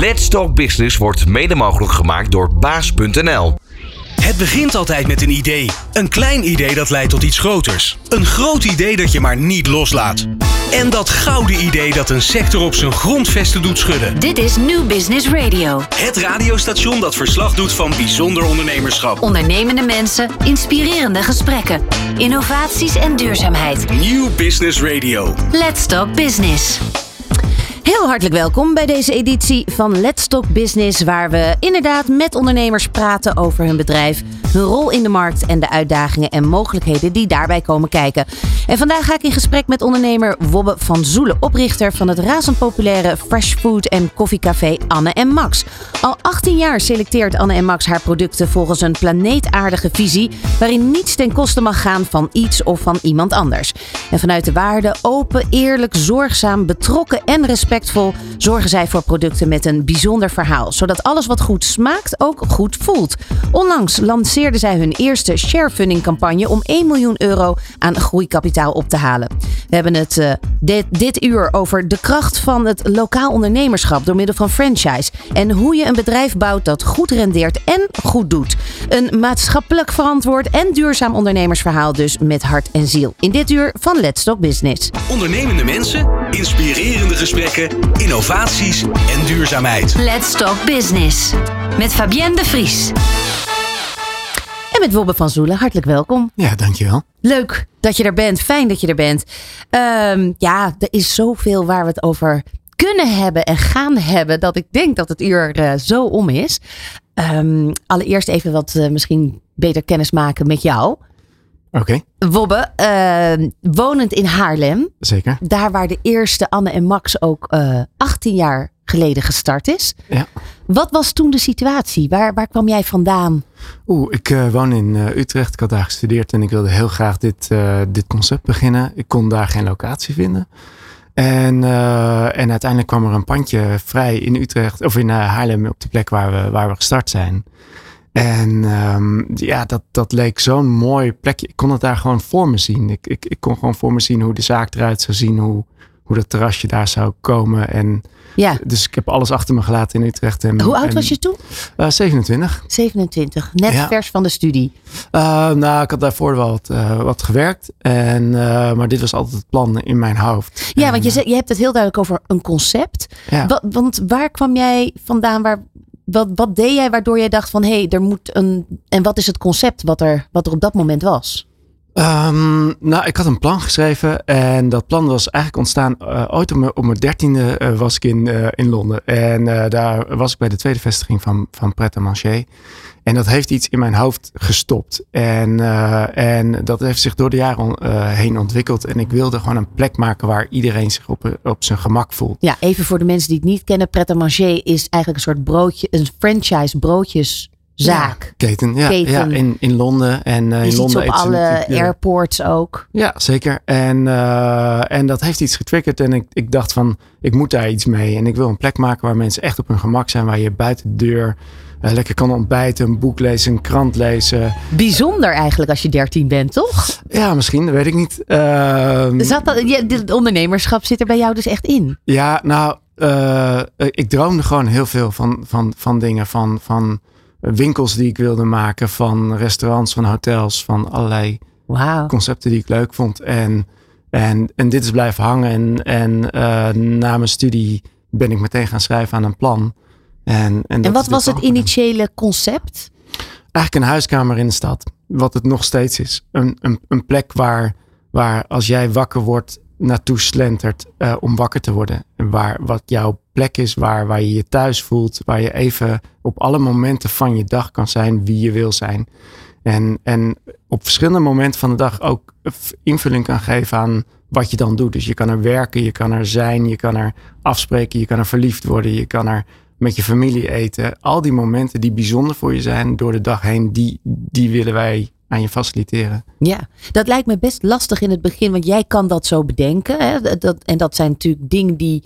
Let's Talk Business wordt mede mogelijk gemaakt door baas.nl. Het begint altijd met een idee. Een klein idee dat leidt tot iets groters. Een groot idee dat je maar niet loslaat. En dat gouden idee dat een sector op zijn grondvesten doet schudden. Dit is New Business Radio. Het radiostation dat verslag doet van bijzonder ondernemerschap. Ondernemende mensen, inspirerende gesprekken, innovaties en duurzaamheid. New Business Radio. Let's Talk Business. Heel hartelijk welkom bij deze editie van Let's Talk Business, waar we inderdaad met ondernemers praten over hun bedrijf, hun rol in de markt en de uitdagingen en mogelijkheden die daarbij komen kijken. En vandaag ga ik in gesprek met ondernemer Wobbe van Zoelen, oprichter van het razend populaire Fresh Food en koffiecafé Anne en Max. Al 18 jaar selecteert Anne en Max haar producten volgens een planeetaardige visie, waarin niets ten koste mag gaan van iets of van iemand anders. En vanuit de waarde open, eerlijk, zorgzaam, betrokken en zorgen zij voor producten met een bijzonder verhaal, zodat alles wat goed smaakt ook goed voelt. Onlangs lanceerden zij hun eerste sharefunding campagne om 1 miljoen euro aan groeikapitaal op te halen. We hebben het eh, dit, dit uur over de kracht van het lokaal ondernemerschap door middel van franchise en hoe je een bedrijf bouwt dat goed rendeert en goed doet. Een maatschappelijk verantwoord en duurzaam ondernemersverhaal dus met hart en ziel. In dit uur van Let's Talk Business. Ondernemende mensen, inspirerende gesprekken, innovaties en duurzaamheid. Let's Talk Business. Met Fabienne de Vries. En met Wobbe van Zoelen, hartelijk welkom. Ja, dankjewel. Leuk dat je er bent. Fijn dat je er bent. Ehm, ja, er is zoveel waar we het over kunnen hebben en gaan hebben. Dat ik denk dat het uur eh, zo om is. Ehm, allereerst even wat eh, misschien beter kennis maken met jou. Oké, Wobbe, ehm, wonend in Haarlem. zeker. Daar waar de eerste Anne en Max ook eh 18 jaar geleden gestart is. Ja. Wat was toen de situatie? Waar, waar kwam jij vandaan? Oeh, ik eh, woon in eh, Utrecht. Ik had daar gestudeerd en ik wilde heel graag dit, dit concept beginnen. Ik kon daar geen locatie vinden. En, en uiteindelijk kwam er een pandje vrij in Utrecht, of in Haarlem, op de plek waar we, waar we gestart zijn. En ehm, ja, dat, dat leek zo'n mooi plekje. Ik kon het daar gewoon voor me zien. Ik, ik, ik kon gewoon voor me zien hoe de zaak eruit zou zien, hoe, hoe dat terrasje daar zou komen. En Ja. dus ik heb alles achter me gelaten in Utrecht. En, Hoe oud en- was je toen? Eh, 27. 27. Net Ja. vers van de studie. Uh, nou, ik had daarvoor wel wat, eh, wat gewerkt. En, maar dit was altijd het plan in mijn hoofd. Ja, En, want je, eh, je hebt het heel duidelijk over een concept. ja. Want waar kwam jij vandaan? Waar, wat, wat deed jij waardoor jij dacht van hé, hey, er moet een. En wat is het concept wat er, wat er op dat moment was? Ehm, nou, ik had een plan geschreven. En dat plan was eigenlijk ontstaan. eh, ooit op mijn, dertiende eh, was ik in, eh, in Londen. En daar was ik bij de tweede vestiging van, van Pret Manger. En dat heeft iets in mijn hoofd gestopt. En, en dat heeft zich door de jaren heen ontwikkeld. En ik wilde gewoon een plek maken waar iedereen zich op, op zijn gemak voelt. Ja, even voor de mensen die het niet kennen. Pret manger is eigenlijk een soort broodje, een franchise broodjeszaak. Keten, ja, Keten. ja in, in Londen. En Je in Londen op alle airports ook. Ja, zeker. En, eh, en dat heeft iets getriggerd. En ik, ik dacht van, ik moet daar iets mee. En ik wil een plek maken waar mensen echt op hun gemak zijn. Waar je buiten de deur eh, lekker kan ontbijten, een boek lezen, een krant lezen. Bijzonder eigenlijk als je 13 bent, toch? Ja, misschien, dat weet ik niet. Ehm, Zat dat, dit ondernemerschap zit er bij jou dus echt in. Ja, nou, ik droomde gewoon heel veel van, van, van dingen. Van, van winkels die ik wilde maken, van restaurants, van hotels, van allerlei Wauw. concepten die ik leuk vond. En, en, en dit is blijven hangen. En, en eh, na mijn studie ben ik meteen gaan schrijven aan een plan. En, en, En wat was het initiële concept? Eigenlijk een huiskamer in de stad. Wat het nog steeds is. Een, een, een plek waar, waar als jij wakker wordt naartoe slentert eh, om wakker te worden. En waar wat jouw plek is, waar, waar je je thuis voelt. Waar je even op alle momenten van je dag kan zijn wie je wil zijn. En, en op verschillende momenten van de dag ook invulling kan geven aan wat je dan doet. Dus je kan er werken, je kan er zijn, je kan er afspreken, je kan er verliefd worden, je kan er met je familie eten. Al die momenten die bijzonder voor je zijn door de dag heen, die, die willen wij aan je faciliteren. Ja, dat lijkt me best lastig in het begin, want jij kan dat zo bedenken. Hè? Dat, en dat zijn natuurlijk dingen die,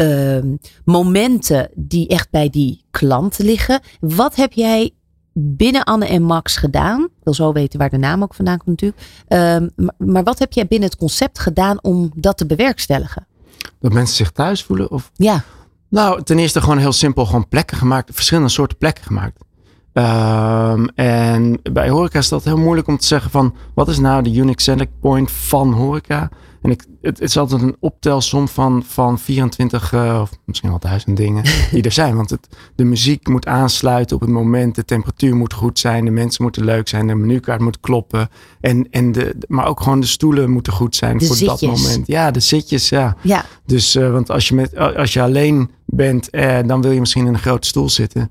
ehm, momenten die echt bij die klant liggen. Wat heb jij binnen Anne en Max gedaan? Ik wil zo weten waar de naam ook vandaan komt natuurlijk. Ehm, maar, maar wat heb jij binnen het concept gedaan om dat te bewerkstelligen? Dat mensen zich thuis voelen? Of, Ja, Nou, ten eerste gewoon heel simpel, gewoon plekken gemaakt, verschillende soorten plekken gemaakt. Ehm, en bij horeca is dat heel moeilijk om te zeggen van wat is nou de unique selling point van horeca? En ik, het, is altijd een optelsom van, van 24 uh, of misschien wel duizend dingen die er zijn. Want het, de muziek moet aansluiten op het moment, de temperatuur moet goed zijn, de mensen moeten leuk zijn, de menukaart moet kloppen. En, en de, maar ook gewoon de stoelen moeten goed zijn de voor zitjes. dat moment. Ja, de zitjes, ja. Ja, Dus, uh, want als je, met, als je alleen bent, eh, dan wil je misschien in een grote stoel zitten.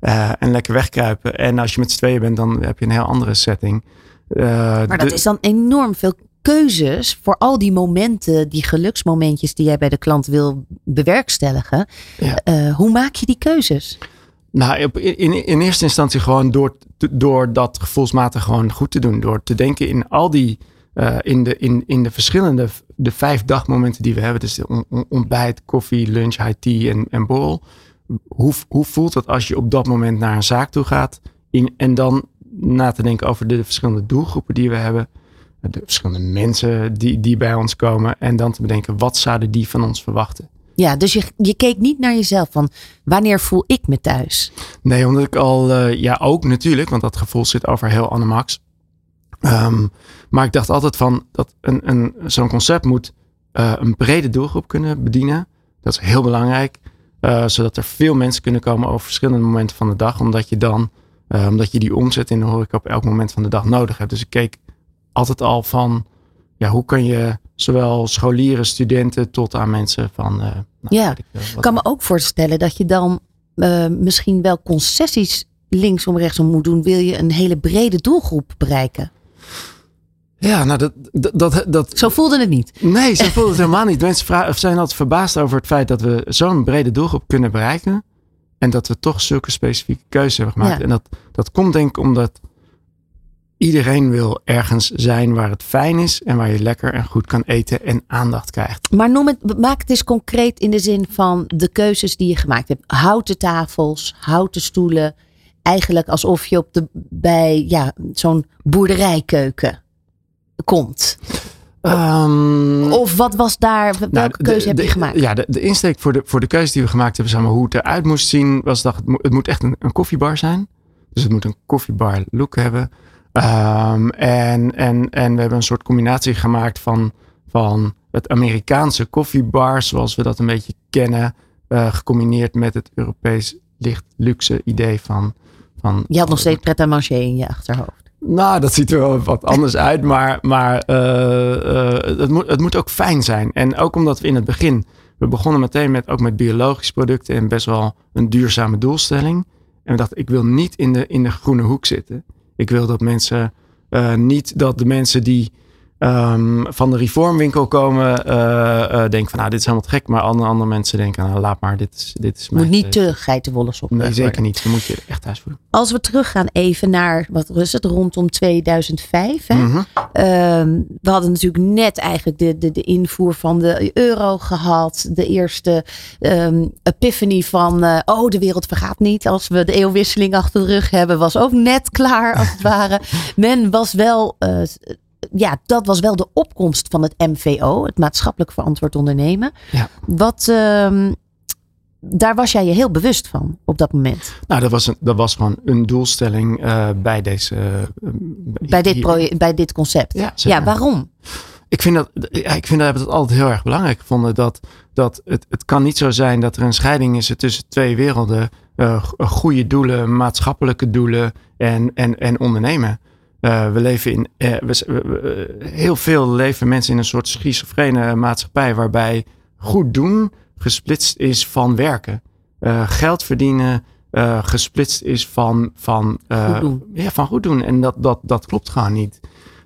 Uh, en lekker wegkruipen. En als je met z'n tweeën bent, dan heb je een heel andere setting. Uh, maar dat de- is dan enorm veel keuzes voor al die momenten, die geluksmomentjes die jij bij de klant wil bewerkstelligen. Ja. Eh, hoe maak je die keuzes? Nou, in, in, eerste instantie gewoon door, door dat gevoelsmatig gewoon goed te doen. Door te denken in al die, eh, in, de, in, in de verschillende, de vijf dagmomenten die we hebben. Dus ontbijt, koffie, lunch, high tea en, en borrel. Hoe, hoe voelt het als je op dat moment naar een zaak toe gaat? In, en dan na te denken over de verschillende doelgroepen die we hebben. De verschillende mensen die, die bij ons komen. En dan te bedenken, wat zouden die van ons verwachten? Ja, dus je, je keek niet naar jezelf van wanneer voel ik me thuis? Nee, omdat ik al, eh, ja ook natuurlijk, want dat gevoel zit over heel Annemax. Ehm, maar ik dacht altijd van dat een, een, zo'n concept moet eh, een brede doelgroep kunnen bedienen. Dat is heel belangrijk, eh, zodat er veel mensen kunnen komen over verschillende momenten van de dag. Omdat je dan, omdat je die omzet in de horeca op elk moment van de dag nodig hebt. Dus ik keek altijd al van, ja, hoe kan je zowel scholieren, studenten tot aan mensen van... eh, nou, Ja, ik kan me ook voorstellen dat je dan eh, misschien wel concessies linksom rechtsom moet doen. Wil je een hele brede doelgroep bereiken? Ja, nou dat, dat, dat, Zo voelde het niet. Nee, zo voelt het helemaal niet. Mensen vragen, of zijn altijd verbaasd over het feit dat we zo'n brede doelgroep kunnen bereiken. En dat we toch zulke specifieke keuzes hebben gemaakt. Ja. En dat, dat komt denk ik omdat iedereen wil ergens zijn waar het fijn is. En waar je lekker en goed kan eten en aandacht krijgt. Maar noem het, maak het eens concreet in de zin van de keuzes die je gemaakt hebt. Houten tafels, houten stoelen. Eigenlijk alsof je op de, bij ja, zo'n boerderijkeuken komt. Ehm, Of wat was daar, welke nou, de- keuze heb de- je gemaakt? Ja, de, de insteek voor de, voor de keuze die we gemaakt hebben, zeg maar, hoe het eruit moest zien, was dat het, het moet echt een, een koffiebar zijn. Dus het moet een koffiebar look hebben. Ehm, en, en, en we hebben een soort combinatie gemaakt van, van het Amerikaanse koffiebar, zoals we dat een beetje kennen, eh, gecombineerd met het Europees licht luxe idee van. van Je had nog steeds pret-à-manger in je achterhoofd. nou, dat ziet er wel wat anders uit, maar, maar eh, eh, het, moet, het moet ook fijn zijn. En ook omdat we in het begin, we begonnen meteen met ook met biologische producten en best wel een duurzame doelstelling. En we dachten, ik wil niet in de, in de groene hoek zitten. Ik wil dat mensen, eh, niet dat de mensen die ehm, van de reformwinkel komen, eh, denken van, nou, dit is helemaal gek. Maar andere, andere mensen denken, nou, laat maar, dit is, dit is moet niet te geitenwolle sokken Nee, zeker niet. Dan moet je echt thuis voelen. Als we teruggaan even naar, wat was het, rondom 2005. Hè? Mhm. Ehm, we hadden natuurlijk net eigenlijk de, de, de invoer van de euro gehad. De eerste ehm, epiphany van, eh, oh de wereld vergaat niet. Als we de eeuwwisseling achter de rug hebben, was ook net klaar als het ware. Men was wel, ja dat was wel de opkomst van het MVO. Het maatschappelijk verantwoord ondernemen. Ja. Wat, ehm, daar was jij je heel bewust van op dat moment. Nou, dat was, een, dat was gewoon een doelstelling eh, bij deze. eh, Bij dit, bij dit concept. Ja, ja waarom? Ik vind dat, ja, ik vind dat we het altijd heel erg belangrijk gevonden. Dat, dat het, het kan niet zo zijn dat er een scheiding is tussen twee werelden. eh, goede doelen, maatschappelijke doelen en, en, en ondernemen. Eh, we leven in, eh, we, we- we- heel veel leven mensen in een soort schizofrene maatschappij. Waarbij goed doen gesplitst is van werken. Eh, geld verdienen gesplitst is van, van, Goed doen. Ja, van goed doen. En dat, dat, dat klopt gewoon niet.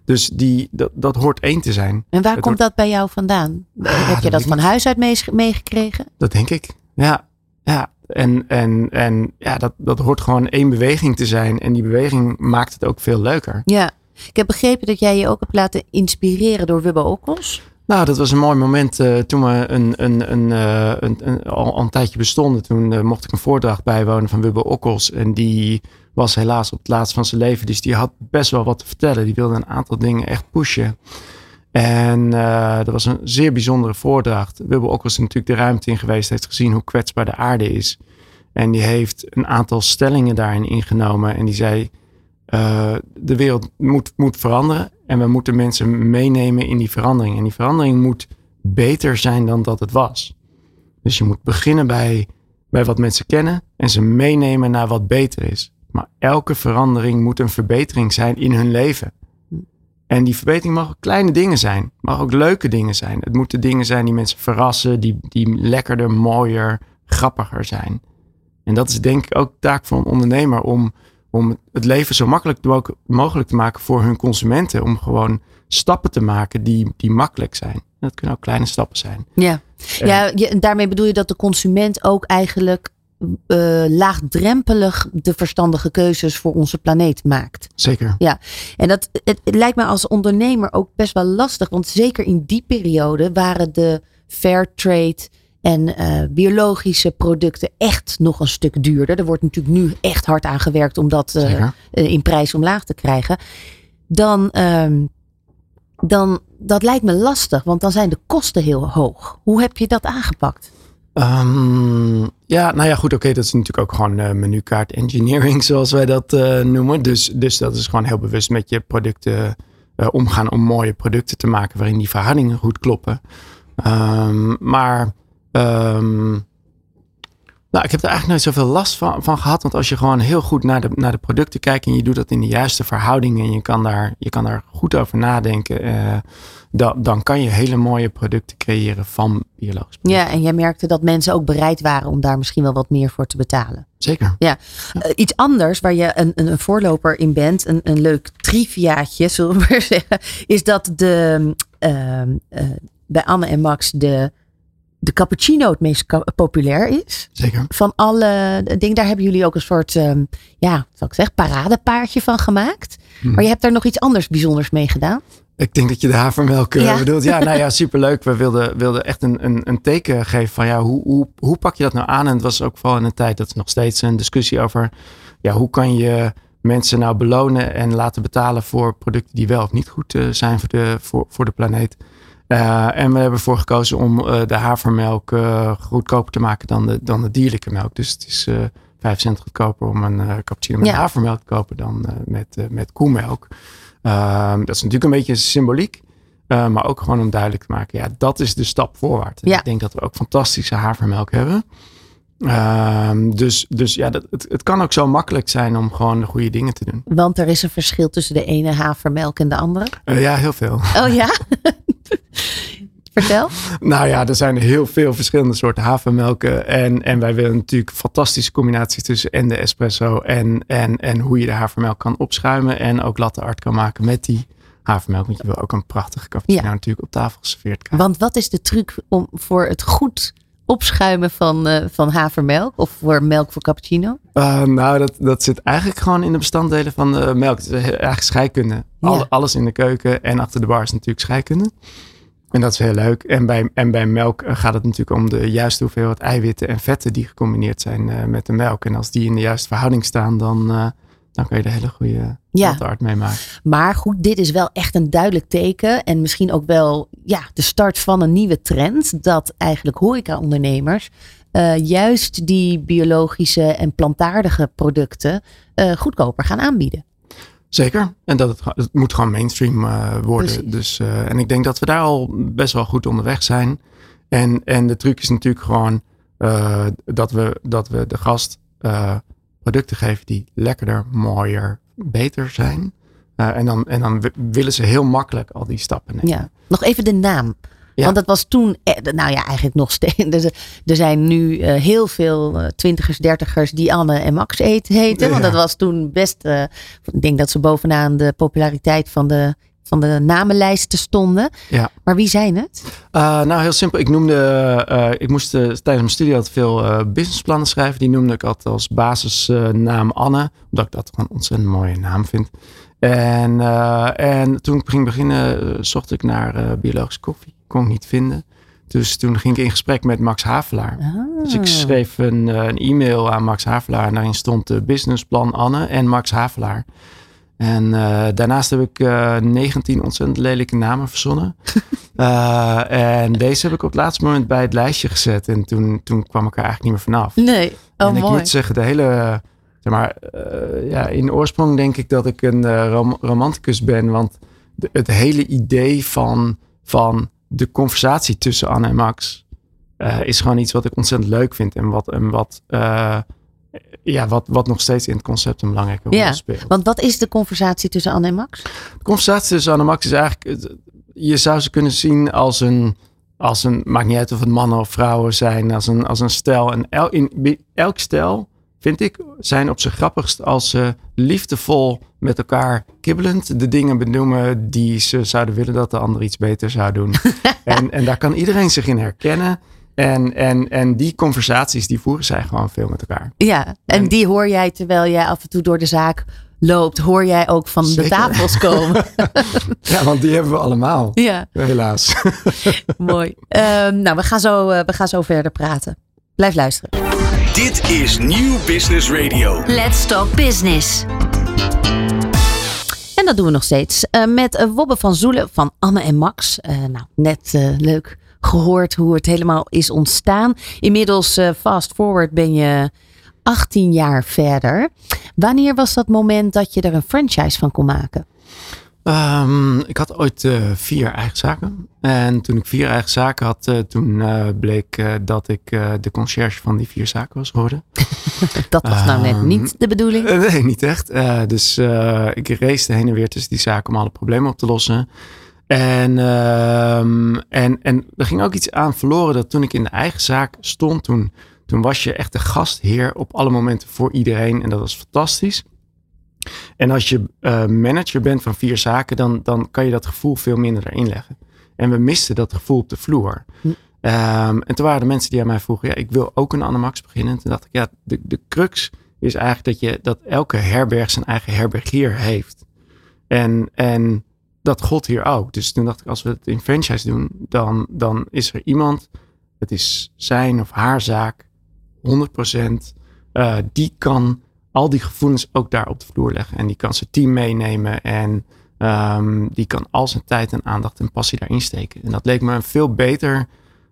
Dus die, dat, dat hoort één te zijn. En waar komt dat bij jou vandaan? Ah, Heb je dat van huis uit meegekregen? Dat denk ik. Ja, ja. En, en, en ja, dat, dat hoort gewoon één beweging te zijn. En die beweging maakt het ook veel leuker. Ja. Ik heb begrepen dat jij je ook hebt laten inspireren door Wubbe Okkels. Nou, dat was een mooi moment eh, toen we een, een, een, eh, een, een- al, een tijdje bestonden. Toen eh, mocht ik een voordracht bijwonen van Wubbe Okkels. En die was helaas op het laatst van zijn leven. Dus die had best wel wat te vertellen. Die wilde een aantal dingen echt pushen. En uh, dat was een zeer bijzondere voordracht. Wilbur ook was natuurlijk de ruimte in geweest, heeft gezien hoe kwetsbaar de aarde is. En die heeft een aantal stellingen daarin ingenomen. En die zei: uh, de wereld moet, moet veranderen. En we moeten mensen meenemen in die verandering. En die verandering moet beter zijn dan dat het was. Dus je moet beginnen bij, bij wat mensen kennen en ze meenemen naar wat beter is. Maar elke verandering moet een verbetering zijn in hun leven. En die verbetering mag ook kleine dingen zijn, mag ook leuke dingen zijn. Het moeten dingen zijn die mensen verrassen, die, die lekkerder, mooier, grappiger zijn. En dat is denk ik ook taak van een ondernemer om, om het leven zo makkelijk mogelijk te maken voor hun consumenten. Om gewoon stappen te maken die, die makkelijk zijn. Dat kunnen ook kleine stappen zijn. Ja, ja daarmee bedoel je dat de consument ook eigenlijk uh, laagdrempelig de verstandige keuzes voor onze planeet maakt. Zeker. Ja, en dat het, lijkt me als ondernemer ook best wel lastig, want zeker in die periode waren de fair trade en uh, biologische producten echt nog een stuk duurder. Er wordt natuurlijk nu echt hard aan gewerkt om dat uh, in prijs omlaag te krijgen. Dan, uh, dan dat lijkt me lastig, want dan zijn de kosten heel hoog. Hoe heb je dat aangepakt? Um, ja, nou ja, goed, oké, dat is natuurlijk ook gewoon uh, menukaart engineering, zoals wij dat uh, noemen. Dus, dus dat is gewoon heel bewust met je producten uh, omgaan om mooie producten te maken waarin die verhoudingen goed kloppen. Um, maar um, nou, ik heb er eigenlijk nooit zoveel last van, van gehad. Want als je gewoon heel goed naar de, naar de producten kijkt en je doet dat in de juiste verhoudingen en je kan daar, je kan daar goed over nadenken, uh, dan, dan kan je hele mooie producten creëren van biologisch Ja, en jij merkte dat mensen ook bereid waren om daar misschien wel wat meer voor te betalen. Zeker. Ja. Uh, iets anders waar je een, een, voorloper in bent, een, een leuk triviaatje, zullen we maar zeggen, is dat de, uh, bij Anne en Max de de cappuccino het meest populair is. Zeker. Van alle dingen, daar hebben jullie ook een soort, um, ja, zal ik zeggen, paradepaardje van gemaakt. Hmm. Maar je hebt daar nog iets anders bijzonders mee gedaan. Ik denk dat je de havermelk ja. bedoelt. Ja, nou ja, superleuk. We wilden, wilden echt een, een, een teken geven van ja, hoe, hoe, hoe pak je dat nou aan? En het was ook vooral in een tijd dat er nog steeds een discussie over, ja, hoe kan je mensen nou belonen en laten betalen voor producten die wel of niet goed uh, zijn voor de, voor, voor de planeet. Uh, en we hebben ervoor gekozen om uh, de havermelk uh, goedkoper te maken dan de, dan de dierlijke melk. Dus het is vijf cent goedkoper om een cappuccino met ja. havermelk te kopen dan met, met koemelk. Ehm, dat is natuurlijk een beetje symboliek. maar ook gewoon om duidelijk te maken, ja, dat is de stap voorwaarts. Ja. Ik denk dat we ook fantastische havermelk hebben. Ehm, dus, dus ja, dat, het, het kan ook zo makkelijk zijn om gewoon de goede dingen te doen. Want er is een verschil tussen de ene havermelk en de andere? ja, heel veel. Oh ja? Vertel. Nou ja, er zijn heel veel verschillende soorten havermelken. En, en wij willen natuurlijk fantastische combinaties tussen en de espresso en, en, en hoe je de havermelk kan opschuimen. En ook latte art kan maken met die havermelk. Want je wil ook een prachtige cappuccino ja. natuurlijk op tafel geserveerd krijgen. Want wat is de truc om voor het goed opschuimen van, uh, van havermelk of voor melk voor cappuccino? Uh, nou, dat, dat zit eigenlijk gewoon in de bestanddelen van de melk. Het is eigenlijk scheikunde. Ja. alles in de keuken en achter de bar is natuurlijk scheikunde. En dat is heel leuk. En bij, en bij melk eh, gaat het natuurlijk om de juiste hoeveelheid eiwitten en vetten die gecombineerd zijn uh, met de melk. En als die in de juiste verhouding staan, dan, uh, dan kan je er hele goede ja. art mee maken. Maar goed, dit is wel echt een duidelijk teken. En misschien ook wel ja, de start van een nieuwe trend. Dat eigenlijk horeca-ondernemers juist die biologische en plantaardige producten goedkoper gaan aanbieden. Zeker. En dat het, het moet gewoon mainstream uh, worden. Dus, uh, en ik denk dat we daar al best wel goed onderweg zijn. En, en de truc is natuurlijk gewoon uh, dat, we, dat we de gast producten geven die lekkerder, mooier, beter zijn. en, dan, en dan willen ze heel makkelijk al die stappen nemen. Ja. Nog even de naam. Want dat was toen, nou ja, eigenlijk nog steeds. Er zijn nu uh, heel veel uh, twintigers, dertigers die Anne en Max eten, heten. Want dat was toen best, uh, ik denk dat ze bovenaan de populariteit van de, van de namenlijsten stonden. Ja. Maar wie zijn het? nou, heel simpel. Ik noemde, ik moest tijdens mijn studie altijd veel businessplannen schrijven. Die noemde ik altijd als basisnaam Anne. Omdat ik dat gewoon een ontzettend mooie naam vind. En, en toen ik ging beginnen, zocht ik naar biologische koffie kon ik niet vinden. Dus toen ging ik in gesprek met Max Havelaar. Ah. Dus ik schreef een, eh, een, e-mail aan Max Havelaar. En daarin stond de businessplan Anne en Max Havelaar. En eh, daarnaast heb ik uh, 19 ontzettend lelijke namen verzonnen. uh, en deze heb ik op het laatste moment bij het lijstje gezet. En toen, toen kwam ik er eigenlijk niet meer vanaf. Nee, oh, en ik mooi. moet zeggen, de hele... Zeg maar, ja, in oorsprong denk ik dat ik een rom romanticus ben. Want de, het hele idee van, van de conversatie tussen Anne en Max... is gewoon iets wat ik ontzettend leuk vind. En wat... En wat ja, wat, wat nog steeds in het concept een belangrijke rol ja, speelt. Want wat is de conversatie tussen Anne en Max? De conversatie tussen Anne en Max is eigenlijk... Je zou ze kunnen zien als een... Als een maakt niet uit of het mannen of vrouwen zijn. Als een, als een stijl. En el, in elk stijl, vind ik, zijn op zijn grappigst... als ze liefdevol met elkaar kibbelend de dingen benoemen... die ze zouden willen dat de ander iets beter zou doen. en, en daar kan iedereen zich in herkennen... En, en, en die conversaties, die voeren zij gewoon veel met elkaar. Ja, en, en die hoor jij terwijl jij af en toe door de zaak loopt, hoor jij ook van Zeker. de tafels komen. ja, want die hebben we allemaal. Ja. Helaas. Mooi. Um, nou, we gaan, zo, uh, we gaan zo verder praten. Blijf luisteren. Dit is Nieuw Business Radio. Let's Talk Business. En dat doen we nog steeds. Uh, met uh, Wobbe van Zoelen van Anne en Max. nou, net leuk gehoord hoe het helemaal is ontstaan. Inmiddels, fast forward, ben je 18 jaar verder. Wanneer was dat moment dat je er een franchise van kon maken? Um, ik had ooit uh, vier eigen zaken. En toen ik vier eigen zaken had, uh, toen uh, bleek dat ik de conciërge van die vier zaken was geworden. dat was nou net niet de bedoeling? nee, niet echt. dus ik race heen en weer tussen die zaken om alle problemen op te lossen. En, um, en, en er ging ook iets aan verloren dat toen ik in de eigen zaak stond, toen, toen was je echt de gastheer op alle momenten voor iedereen. En dat was fantastisch. En als je uh, manager bent van vier zaken, dan, dan kan je dat gevoel veel minder erin leggen. En we misten dat gevoel op de vloer. Hm. Um, en toen waren er mensen die aan mij vroegen, ja, ik wil ook een Anamax beginnen. En toen dacht ik, ja, de, de crux is eigenlijk dat, je, dat elke herberg zijn eigen herbergier heeft. En, en dat gold hier ook. Dus toen dacht ik, als we het in franchise doen, dan, dan is er iemand, het is zijn of haar zaak, 100%, uh, die kan al die gevoelens ook daar op de vloer leggen. En die kan zijn team meenemen en um, die kan al zijn tijd en aandacht en passie daarin steken. En dat leek me een veel beter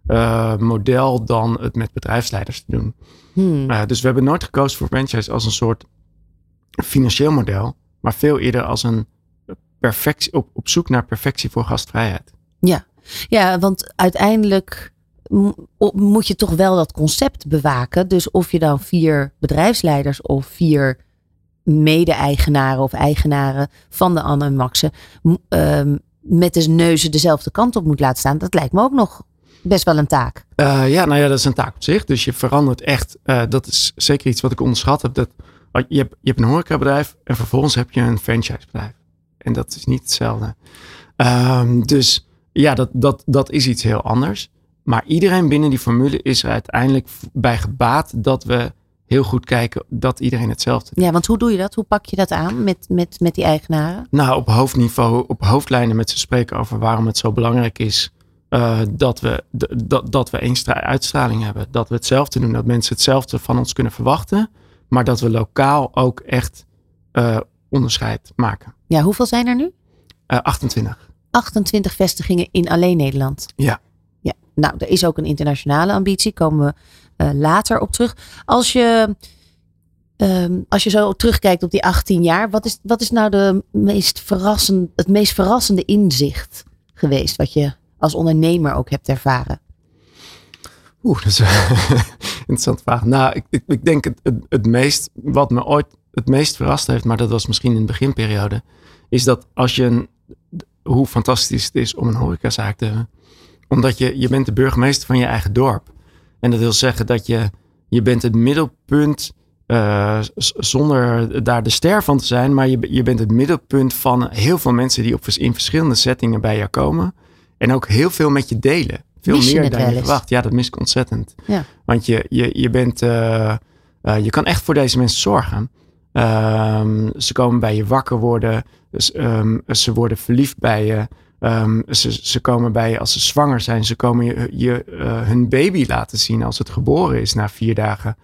uh, model dan het met bedrijfsleiders te doen. Hmm. Uh, dus we hebben nooit gekozen voor franchise als een soort financieel model, maar veel eerder als een perfectie, op, op zoek naar perfectie voor gastvrijheid. Ja, ja want uiteindelijk moet je toch wel dat concept bewaken. Dus of je dan vier bedrijfsleiders of vier mede-eigenaren of eigenaren van de Anne en Maxen um, met de neuzen dezelfde kant op moet laten staan, dat lijkt me ook nog best wel een taak. Uh, ja, nou ja, dat is een taak op zich. Dus je verandert echt. Uh, dat is zeker iets wat ik onderschat heb. Dat, je, hebt, je hebt een horecabedrijf en vervolgens heb je een franchisebedrijf. En dat is niet hetzelfde. Um, dus ja, dat, dat, dat is iets heel anders. Maar iedereen binnen die formule is er uiteindelijk bij gebaat dat we heel goed kijken dat iedereen hetzelfde doet. Ja, want hoe doe je dat? Hoe pak je dat aan met, met, met die eigenaren? Nou, op hoofdniveau, op hoofdlijnen met ze spreken over waarom het zo belangrijk is uh, dat, we, dat, dat we één uitstraling hebben. Dat we hetzelfde doen, dat mensen hetzelfde van ons kunnen verwachten. Maar dat we lokaal ook echt uh, onderscheid maken. Ja, hoeveel zijn er nu? Uh, 28. 28 vestigingen in alleen Nederland. Ja. Ja, nou, er is ook een internationale ambitie. Komen we uh, later op terug. Als je, um, als je zo terugkijkt op die 18 jaar, wat is, wat is nou de meest verrassend, het meest verrassende inzicht geweest wat je als ondernemer ook hebt ervaren? Oeh, dat is een interessante vraag. Nou, ik, ik, denk het, het, het meest, wat me ooit het meest verrast heeft, maar dat was misschien in de beginperiode, is dat als je een, hoe fantastisch het is om een horecazaak te hebben. Omdat je, je bent de burgemeester van je eigen dorp. En dat wil zeggen dat je, je bent het middelpunt, uh, zonder daar de ster van te zijn, maar je, je bent het middelpunt van heel veel mensen die op, in verschillende settingen bij jou komen. En ook heel veel met je delen. Veel mis meer dan je verwacht. Ja, dat mis ik ontzettend. Ja. Want je, je, je bent, uh, uh, je kan echt voor deze mensen zorgen. Um, ze komen bij je wakker worden. Dus, um, ze worden verliefd bij je. Um, ze, ze komen bij je als ze zwanger zijn. Ze komen je, je uh, hun baby laten zien als het geboren is na vier dagen.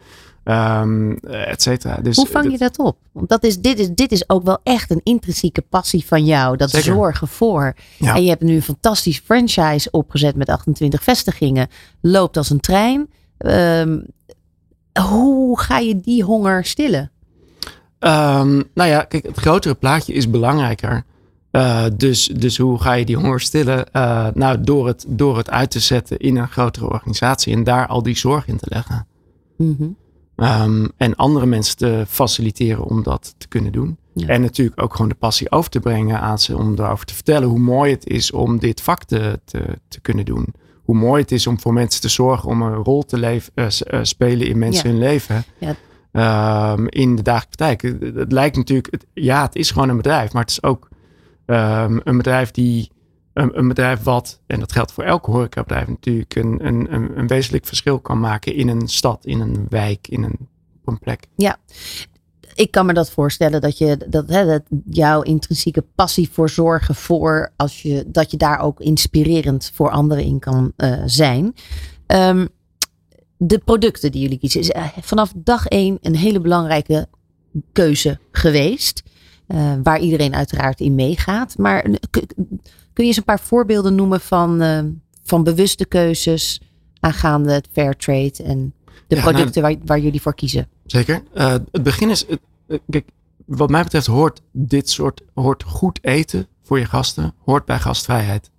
ehm, et cetera. Dus, Hoe vang je dat op? Want dat is, dit, is, dit is ook wel echt een intrinsieke passie van jou. Dat Zeker. zorgen voor. Ja. En je hebt nu een fantastisch franchise opgezet met 28 vestigingen. Loopt als een trein. Ehm, hoe ga je die honger stillen? Ehm, nou ja, kijk, het grotere plaatje is belangrijker. Eh, dus, dus hoe ga je die honger stillen? Eh, nou, door het, door het uit te zetten in een grotere organisatie en daar al die zorg in te leggen. Mhm. Ehm, en andere mensen te faciliteren om dat te kunnen doen. Ja. En natuurlijk ook gewoon de passie over te brengen aan ze om erover te vertellen hoe mooi het is om dit vak te, te, te kunnen doen. Hoe mooi het is om voor mensen te zorgen om een rol te leven, eh, spelen in mensen Ja. hun leven. Ja. Ehm, in de dagelijkse praktijk. Het, het lijkt natuurlijk, het- ja, het is gewoon een bedrijf, maar het is ook ehm, een bedrijf die. Een, een bedrijf wat, en dat geldt voor elk horecabedrijf natuurlijk, een, een, een, wezenlijk verschil kan maken in een stad, in een wijk, in een, op een plek. Ik kan me dat voorstellen dat je dat, hè, dat jouw intrinsieke passie voor zorgen voor als je dat je daar ook inspirerend voor anderen in kan eh, zijn. Ehm, de producten die jullie kiezen is eh, vanaf dag één een hele belangrijke keuze geweest. Eh, waar iedereen uiteraard in meegaat. Maar kun je eens een paar voorbeelden noemen van, eh, van bewuste keuzes aangaande het fair trade en de Ja, nou, producten waar, waar jullie voor kiezen? Zeker. Eh, het begin is, kijk, wat mij betreft hoort dit soort, hoort goed eten voor je gasten, hoort bij gastvrijheid.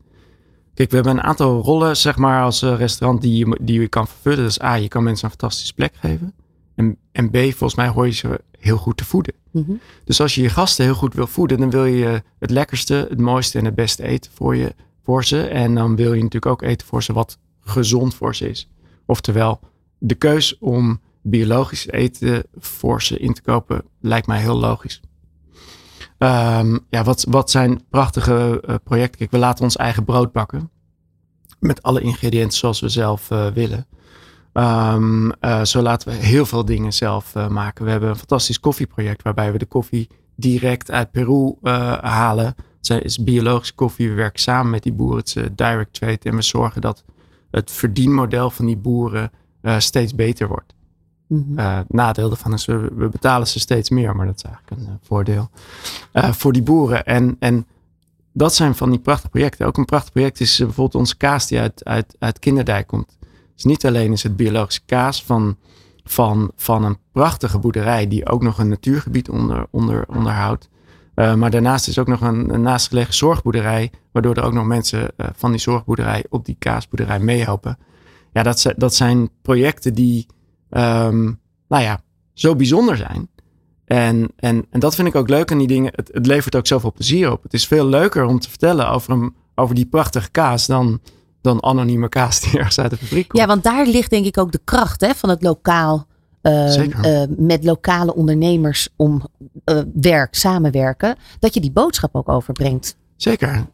Kijk, we hebben een aantal rollen, zeg maar, als restaurant die je, die je kan vervullen. Dus A, je kan mensen een fantastische plek geven. En, en B, volgens mij hoor je ze heel goed te voeden. Mhm. Dus als je je gasten heel goed wil voeden, dan wil je het lekkerste, het mooiste en het beste eten voor, je, voor ze. En dan wil je natuurlijk ook eten voor ze wat gezond voor ze is. Oftewel, de keus om biologisch eten voor ze in te kopen lijkt mij heel logisch. Ehm, ja, wat, wat zijn prachtige eh, projecten? Kijk, we laten ons eigen brood bakken. Met alle ingrediënten zoals we zelf eh, willen. Ehm, eh, zo laten we heel veel dingen zelf eh, maken. We hebben een fantastisch koffieproject waarbij we de koffie direct uit Peru eh, halen. Het is biologische koffie. We werken samen met die boeren. Het is direct trade. En we zorgen dat het verdienmodel van die boeren steeds beter wordt. Mhm. Het nadeel daarvan is, we, we betalen ze steeds meer, maar dat is eigenlijk een voordeel voor die boeren. En, en dat zijn van die prachtige projecten. Ook een prachtig project is bijvoorbeeld onze kaas die uit, uit, uit Kinderdijk komt. Dus niet alleen is het biologische kaas van, van, van een prachtige boerderij die ook nog een natuurgebied onder, onder, onderhoudt. Eh, maar daarnaast is ook nog een, een naastgelegen zorgboerderij, waardoor er ook nog mensen eh, van die zorgboerderij op die kaasboerderij meehelpen. Ja, dat, dat zijn projecten die, ehm, nou ja, zo bijzonder zijn. En, en, en dat vind ik ook leuk aan die dingen. Het, het levert ook zoveel plezier op. Het is veel leuker om te vertellen over, een, over die prachtige kaas dan, dan anonieme kaas die ergens uit de fabriek komt. Ja, want daar ligt denk ik ook de kracht hè, van het lokaal. eh, met lokale ondernemers om eh, werk, samenwerken. Dat je die boodschap ook overbrengt. Zeker.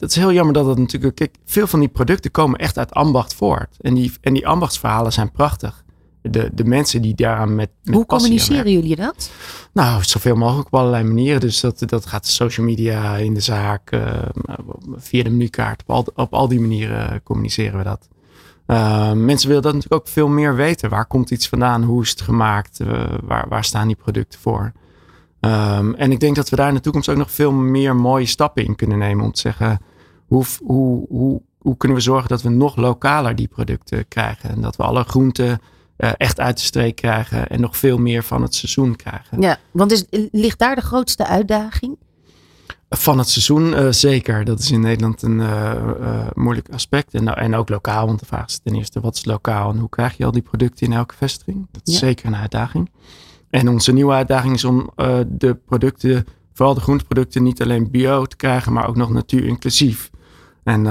Het is heel jammer dat het natuurlijk. Kijk, veel van die producten komen echt uit ambacht voort. En die, en die ambachtsverhalen zijn prachtig. De, de mensen die daaraan met. met Hoe communiceren jullie dat? Nou, zoveel mogelijk op allerlei manieren. Dus dat, dat gaat social media in de zaak, eh, via de menukaart. Op al, op al die manieren communiceren we dat. Eh, mensen willen dat natuurlijk ook veel meer weten. Waar komt iets vandaan? Hoe is het gemaakt? Eh, waar, waar staan die producten voor? Ehm, en ik denk dat we daar in de toekomst ook nog veel meer mooie stappen in kunnen nemen. Om te zeggen, hoe, hoe, hoe, hoe kunnen we zorgen dat we nog lokaler die producten krijgen? En dat we alle groenten eh, echt uit de streek krijgen. En nog veel meer van het seizoen krijgen. Ja, want is, ligt daar de grootste uitdaging? Van het seizoen eh, zeker. Dat is in Nederland een eh, moeilijk aspect. En, en ook lokaal, want de vraag is ten eerste wat is lokaal en hoe krijg je al die producten in elke vestiging? Dat is Ja. zeker een uitdaging. En onze nieuwe uitdaging is om de producten, vooral de groenteproducten, niet alleen bio te krijgen, maar ook nog natuurinclusief. En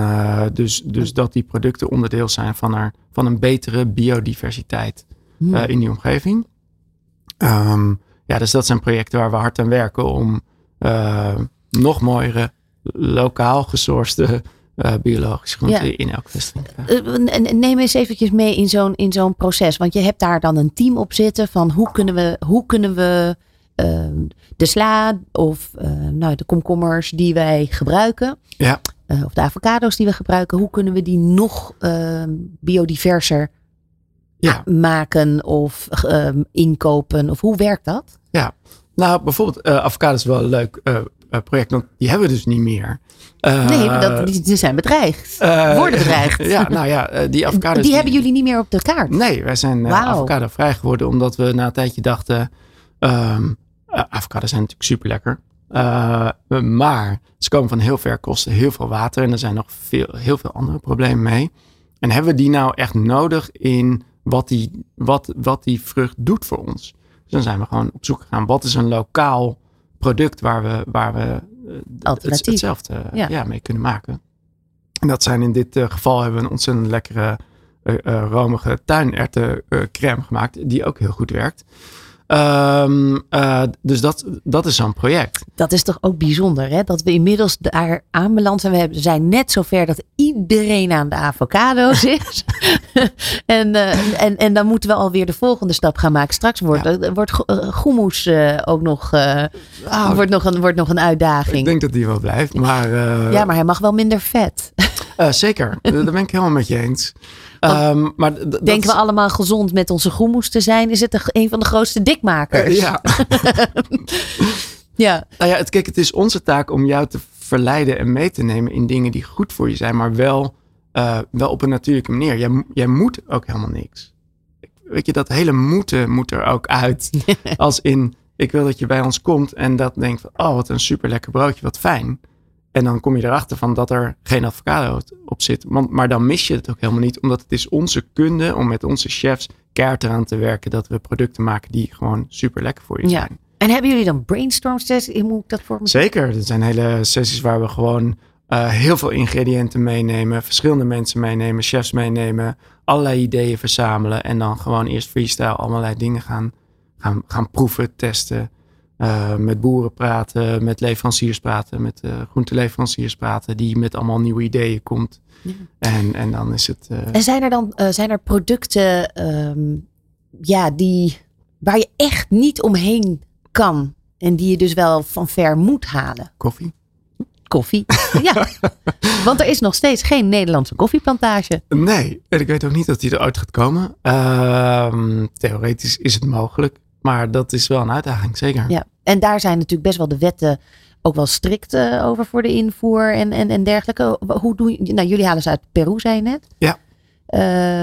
dus, dus dat die producten onderdeel zijn van, er, van een betere biodiversiteit Hm. eh, in die omgeving. Ehm, ja, dus dat zijn projecten waar we hard aan werken om eh, nog mooiere, lokaal gesourcede eh, biologische groenten Ja. in elke vestiging Neem eens eventjes mee in zo'n, in zo'n proces. Want je hebt daar dan een team op zitten van hoe kunnen we, hoe kunnen we eh, de sla of eh, nou, de komkommers die wij gebruiken, Ja. Eh, of de avocado's die we gebruiken, hoe kunnen we die nog eh, biodiverser Ja. maken of ehm, inkopen? Of hoe werkt dat? Ja, nou bijvoorbeeld eh avocado is wel een leuk eh, eh, project, want die hebben we dus niet meer. Eh, nee, dat, die, die zijn bedreigd. eh, worden bedreigd. ja, nou ja, eh, die avocados. die, hebben jullie niet meer op de kaart. Nee, wij zijn uh, Wauw. avocado vrij geworden omdat we na een tijdje dachten, uh, avocados zijn natuurlijk super lekker. Uh, maar ze komen van heel ver, kosten heel veel water en er zijn nog veel, heel veel andere problemen mee. En hebben we die nou echt nodig in wat die, wat, wat die vrucht doet voor ons? Dus dan zijn we gewoon op zoek gegaan. Wat is een lokaal product waar we, waar we het, hetzelfde ja. Ja, mee kunnen maken? En dat zijn in dit uh, geval hebben we een ontzettend lekkere uh, romige tuinerwtencrème gemaakt, die ook heel goed werkt. Um, uh, dus dat, dat is zo'n project. Dat is toch ook bijzonder, hè? Dat we inmiddels daar aanbeland zijn. We zijn net zover dat iedereen aan de avocado's is. en, uh, en, en dan moeten we alweer de volgende stap gaan maken. Straks wordt, ja. wordt goemoes uh, ook nog, oh, wordt, nog een, wordt nog een uitdaging. Ik denk dat die wel blijft. Maar, ja, maar hij mag wel minder vet. zeker, daar ben ik helemaal met je eens. Um, maar denken we allemaal gezond met onze groenmoes te zijn? Is het een van de grootste dikmakers? Ja. ja. Nou ja, het, kijk, het is onze taak om jou te verleiden en mee te nemen in dingen die goed voor je zijn, maar wel, uh, wel op een natuurlijke manier. Jij, jij moet ook helemaal niks. Weet je, dat hele moeten moet er ook uit. Als in, ik wil dat je bij ons komt en dat denkt van, oh, wat een super lekker broodje, wat fijn. En dan kom je erachter van dat er geen avocado op zit. Want, maar dan mis je het ook helemaal niet. Omdat het is onze kunde om met onze chefs keihard eraan te werken. Dat we producten maken die gewoon super lekker voor je ja. zijn. En hebben jullie dan brainstorm sessies? Hoe moet ik dat voor me Zeker. Dat zijn hele sessies waar we gewoon uh, heel veel ingrediënten meenemen. Verschillende mensen meenemen. Chefs meenemen. Allerlei ideeën verzamelen. En dan gewoon eerst freestyle allerlei dingen gaan, gaan, gaan proeven, testen. Uh, met boeren praten, met leveranciers praten, met uh, groenteleveranciers praten, die met allemaal nieuwe ideeën komt. Ja. En, en dan is het. Uh... En zijn er dan zijn er producten um, ja, die, waar je echt niet omheen kan en die je dus wel van ver moet halen? Koffie. Koffie, ja. Want er is nog steeds geen Nederlandse koffieplantage. Nee, en ik weet ook niet dat die eruit gaat komen. Uh, theoretisch is het mogelijk. Maar dat is wel een uitdaging, zeker. Ja, en daar zijn natuurlijk best wel de wetten ook wel strikt uh, over voor de invoer en, en, en dergelijke. Hoe doen je, nou, jullie halen ze uit Peru, zei je net. Ja.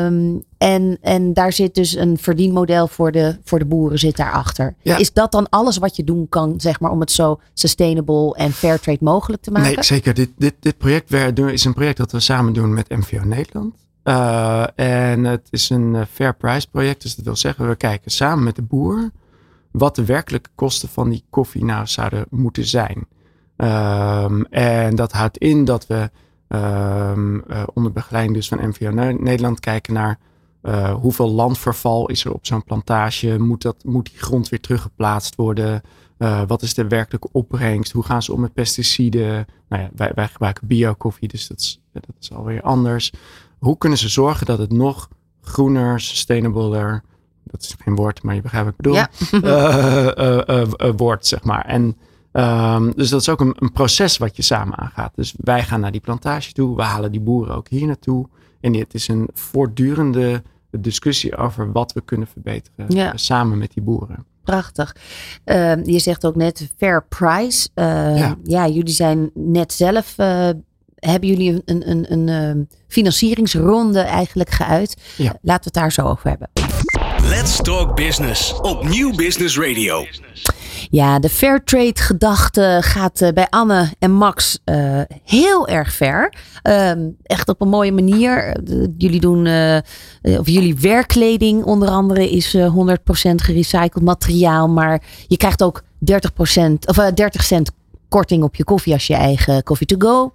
Um, en, en daar zit dus een verdienmodel voor de, voor de boeren zit daarachter. Ja. Is dat dan alles wat je doen kan, zeg maar, om het zo sustainable en fair trade mogelijk te maken? Nee, zeker. Dit, dit, dit project is een project dat we samen doen met MVO Nederland. Uh, en het is een uh, fair price project. Dus dat wil zeggen, we kijken samen met de boer wat de werkelijke kosten van die koffie nou zouden moeten zijn. Um, en dat houdt in dat we um, uh, onder begeleiding dus van MVO Nederland kijken naar hoeveel landverval is er op zo'n plantage. Moet, dat, moet die grond weer teruggeplaatst worden? Wat is de werkelijke opbrengst? Hoe gaan ze om met pesticiden? Nou ja, wij, wij gebruiken bio-koffie, dus dat is, dat is alweer anders. Hoe kunnen ze zorgen dat het nog groener, sustainabler, dat is geen woord, maar je begrijpt wat ik bedoel, ja. uh, wordt, zeg maar. En um, dus dat is ook een, een, proces wat je samen aangaat. Dus wij gaan naar die plantage toe, we halen die boeren ook hier naartoe. En het is een voortdurende discussie over wat we kunnen verbeteren ja. samen met die boeren. Prachtig. Uh, je zegt ook net fair price. Uh, ja. ja. jullie zijn net zelf uh, hebben jullie een, een, een, een financieringsronde eigenlijk geuit. Ja. Laten we het daar zo over hebben. Let's Talk Business op Nieuw Business Radio. Ja, de Fairtrade gedachte gaat uh, bij Anne en Max uh, heel erg ver. Uh, echt op een mooie manier. jullie doen, uh, of jullie werkkleding onder andere is 100% gerecycled materiaal. Maar je krijgt ook 30%, of 30 cent korting op je koffie als je eigen coffee to go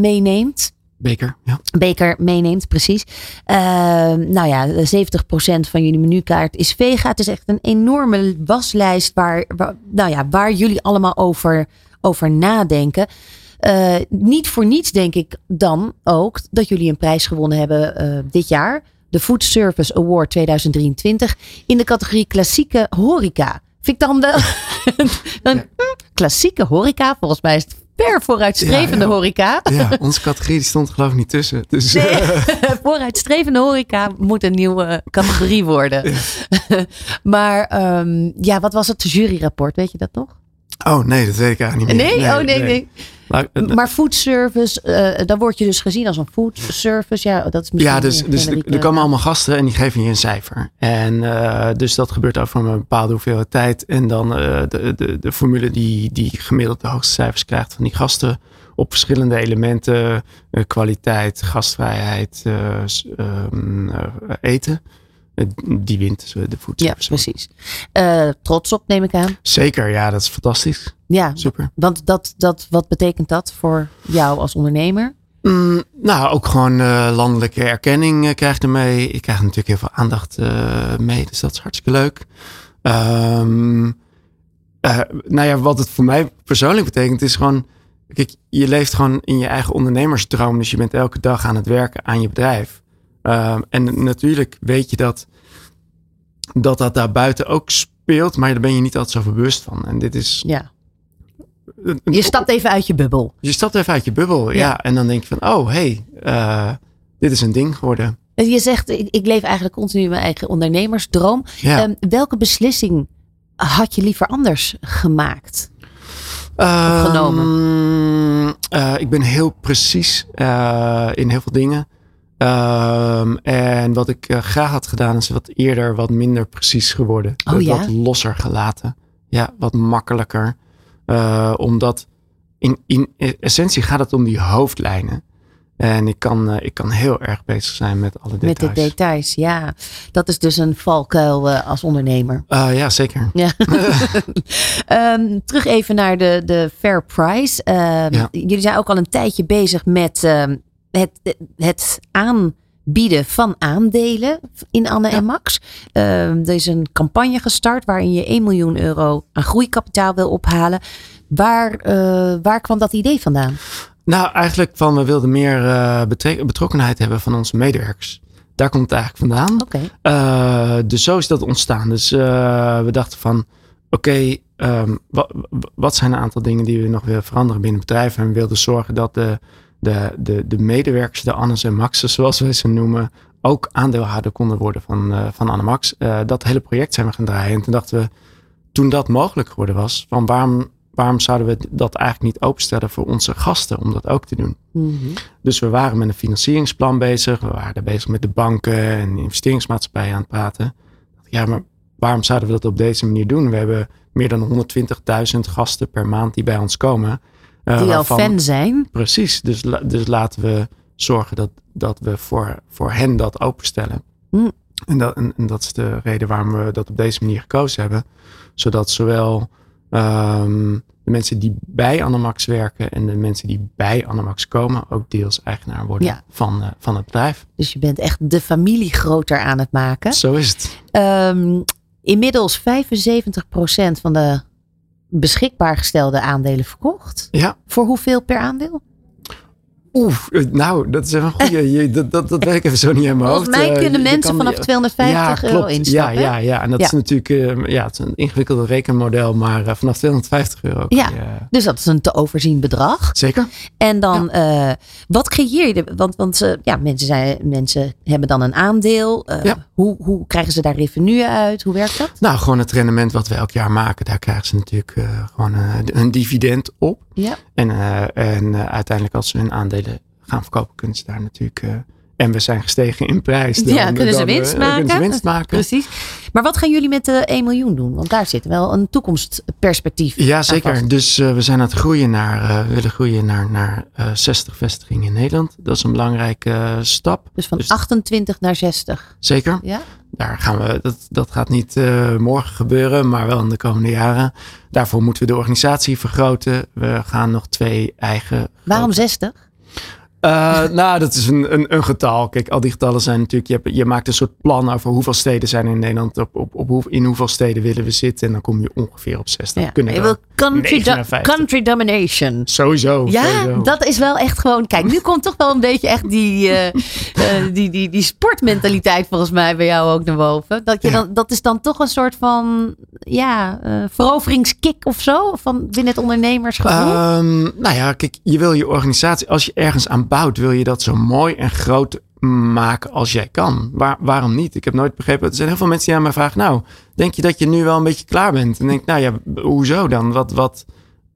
meeneemt. Beker, ja. Beker meeneemt, precies. Uh, nou ja, 70% van jullie menukaart is vega. Het is echt een enorme waslijst waar, waar nou ja, waar jullie allemaal over, over nadenken. Uh, niet voor niets denk ik dan ook dat jullie een prijs gewonnen hebben uh, dit jaar. De Food Service Award 2023 in de categorie klassieke horeca. Vind ik dan wel een klassieke horeca. Volgens mij is het super vooruitstrevende Ja, ja. horeca. Ja, onze categorie stond geloof ik niet tussen. Dus, Nee, eh, vooruitstrevende horeca moet een nieuwe categorie worden. maar ehm, ja, wat was het juryrapport? Weet je dat nog? oh nee, dat weet ik eigenlijk niet meer. Nee, oh nee, nee. Maar, eh, Maar foodservice, eh dan word je dus gezien als een foodservice. Ja, dat is misschien Ja, dus, dus er, generieke er komen allemaal gasten en die geven je een cijfer. En eh, dus dat gebeurt over een bepaalde hoeveelheid tijd. En dan eh, de, de, de formule die, die gemiddeld de hoogste cijfers krijgt van die gasten. Op verschillende elementen. eh, kwaliteit, gastvrijheid, eh, ehm, eh, eten. Eh, die wint eh, de food Ja, precies. Eh, trots op, neem ik aan. Zeker, ja, dat is fantastisch. Ja, Super. want dat, dat, wat betekent dat voor jou als ondernemer? Mm, nou, ook gewoon eh, landelijke erkenning eh, krijg je ermee. Ik krijg natuurlijk heel veel aandacht eh, mee, dus dat is hartstikke leuk. Ehm, eh, nou ja, wat het voor mij persoonlijk betekent is gewoon... Kijk, je leeft gewoon in je eigen ondernemersdroom. Dus je bent elke dag aan het werken aan je bedrijf. Ehm, en natuurlijk weet je dat, dat dat daar buiten ook speelt. Maar daar ben je niet altijd zo bewust van. En dit is... Ja. Een- een- Je stapt even uit je bubbel. je stapt even uit je bubbel, ja. Ja. En dan denk je van, oh, hey, eh, dit is een ding geworden. En Je zegt, ik, ik leef eigenlijk continu mijn eigen ondernemersdroom. Ja. Ehm, welke beslissing had je liever anders gemaakt? Ehm, genomen? eh, ik ben heel precies eh, in heel veel dingen. Ehm, en wat ik graag had gedaan is wat eerder, wat minder precies geworden. Oh, ja? wat losser gelaten. Ja, wat makkelijker. Eh, omdat in, in essentie gaat het om die hoofdlijnen. En ik kan, eh, ik kan heel erg bezig zijn met alle Met details. de details, ja. Dat is dus een valkuil eh, als ondernemer. Eh, ja, zeker. Ja. Ehm, terug even naar de, de fair price. Ehm, Ja. Jullie zijn ook al een tijdje bezig met ehm, het, het aanbieden van aandelen in Anne en Max. Ehm, er is een campagne gestart waarin je 1 miljoen euro aan groeikapitaal wil ophalen. Waar, eh, waar kwam dat idee vandaan? Nou, eigenlijk van we wilden meer eh, betrokkenheid hebben van onze medewerkers. Daar komt het eigenlijk vandaan. Oké. Eh, dus zo is dat ontstaan. Dus we dachten van, oké, ehm, wa- wa- wat zijn een aantal dingen die we nog willen veranderen binnen het bedrijf? En we wilden zorgen dat de, de, de, de medewerkers, de Annes en Maxes, zoals wij ze noemen, ook aandeelhouder konden worden van, eh van Anne Max. Eh, dat hele project zijn we gaan draaien. En toen dachten we, toen dat mogelijk geworden was, van waarom, waarom zouden we dat eigenlijk niet openstellen voor onze gasten om dat ook te doen? Mhm. Dus we waren met een financieringsplan bezig. We waren bezig met de banken en investeringsmaatschappijen aan het praten. Ja, maar waarom zouden we dat op deze manier doen? We hebben meer dan 120.000 gasten per maand die bij ons komen. Die al waarvan- fan zijn. Precies, dus, dus laten we zorgen dat, dat we voor, voor hen dat openstellen. Hm. En, dat, en, en dat is de reden waarom we dat op deze manier gekozen hebben. Zodat zowel ehm, de mensen die bij Anamax werken en de mensen die bij Anamax komen ook deels eigenaar worden Ja. van, eh, van het bedrijf. Dus je bent echt de familie groter aan het maken. Zo is het. Ehm, inmiddels 75% van de beschikbaar gestelde aandelen verkocht. Ja, Voor hoeveel per aandeel? Oef, eh, nou, dat is even een goede. je- dat, dat, dat weet ik even zo niet in mijn hoofd. Volgens mij Eh, kunnen mensen kan- vanaf 250 euro instappen. Ja, ja, ja. En dat Ja. is natuurlijk eh, ja, het is een ingewikkeld rekenmodel, maar vanaf 250 euro. Ja. je, Dus dat is een te overzien bedrag. zeker. En dan, wat creëer je? Want, want ja, mensen, zijn, mensen hebben dan een aandeel. Ja. hoe, hoe krijgen ze daar revenue uit? Hoe werkt dat? Nou, gewoon het rendement wat we elk jaar maken, daar krijgen ze natuurlijk gewoon een dividend op. Ja. En, eh, en eh, uiteindelijk als ze hun aandelen gaan verkopen, kunnen ze daar natuurlijk... eh, en we zijn gestegen in prijs. dan- ja, kunnen ze dan, eh, winst Kunnen ze maken? winst maken. Precies. Maar wat gaan jullie met de 1 miljoen doen? Want daar zit wel een toekomstperspectief Ja, zeker. Dus eh, we zijn aan het groeien naar, eh, we willen groeien naar, naar eh 60 vestigingen in Nederland. Dat is een belangrijke eh, stap. Dus van Dus- 28 naar 60. Zeker. Ja? Daar gaan we, dat, dat gaat niet eh, morgen gebeuren, maar wel in de komende jaren. Daarvoor moeten we de organisatie vergroten. We gaan nog twee eigen. Waarom grote- 60? Uh, nou, dat is een, een, een, getal. Kijk, al die getallen zijn natuurlijk. Je, hebt, je maakt een soort plan over hoeveel steden zijn in Nederland. Op, op, op, in hoeveel steden willen we zitten. En dan kom je ongeveer op 60. Ja. Kunnen je wil country, do country domination. Sowieso. Ja, sowieso. dat is wel echt gewoon. Kijk, nu komt toch wel een beetje echt die, uh, uh, die, die, die sportmentaliteit volgens mij bij jou ook naar boven. Dat, je ja. dan, dat is dan toch een soort van ja, veroveringskick of zo. Van binnen het ondernemersgevoel. Um, nou ja, kijk, je wil je organisatie. Als je ergens aan bouwt, wil je dat zo mooi en groot maken als jij kan. Waar, waarom niet? Ik heb nooit begrepen. Er zijn heel veel mensen die aan mij vragen: Nou, denk je dat je nu wel een beetje klaar bent? En denk nou ja, hoezo dan? Wat, wat?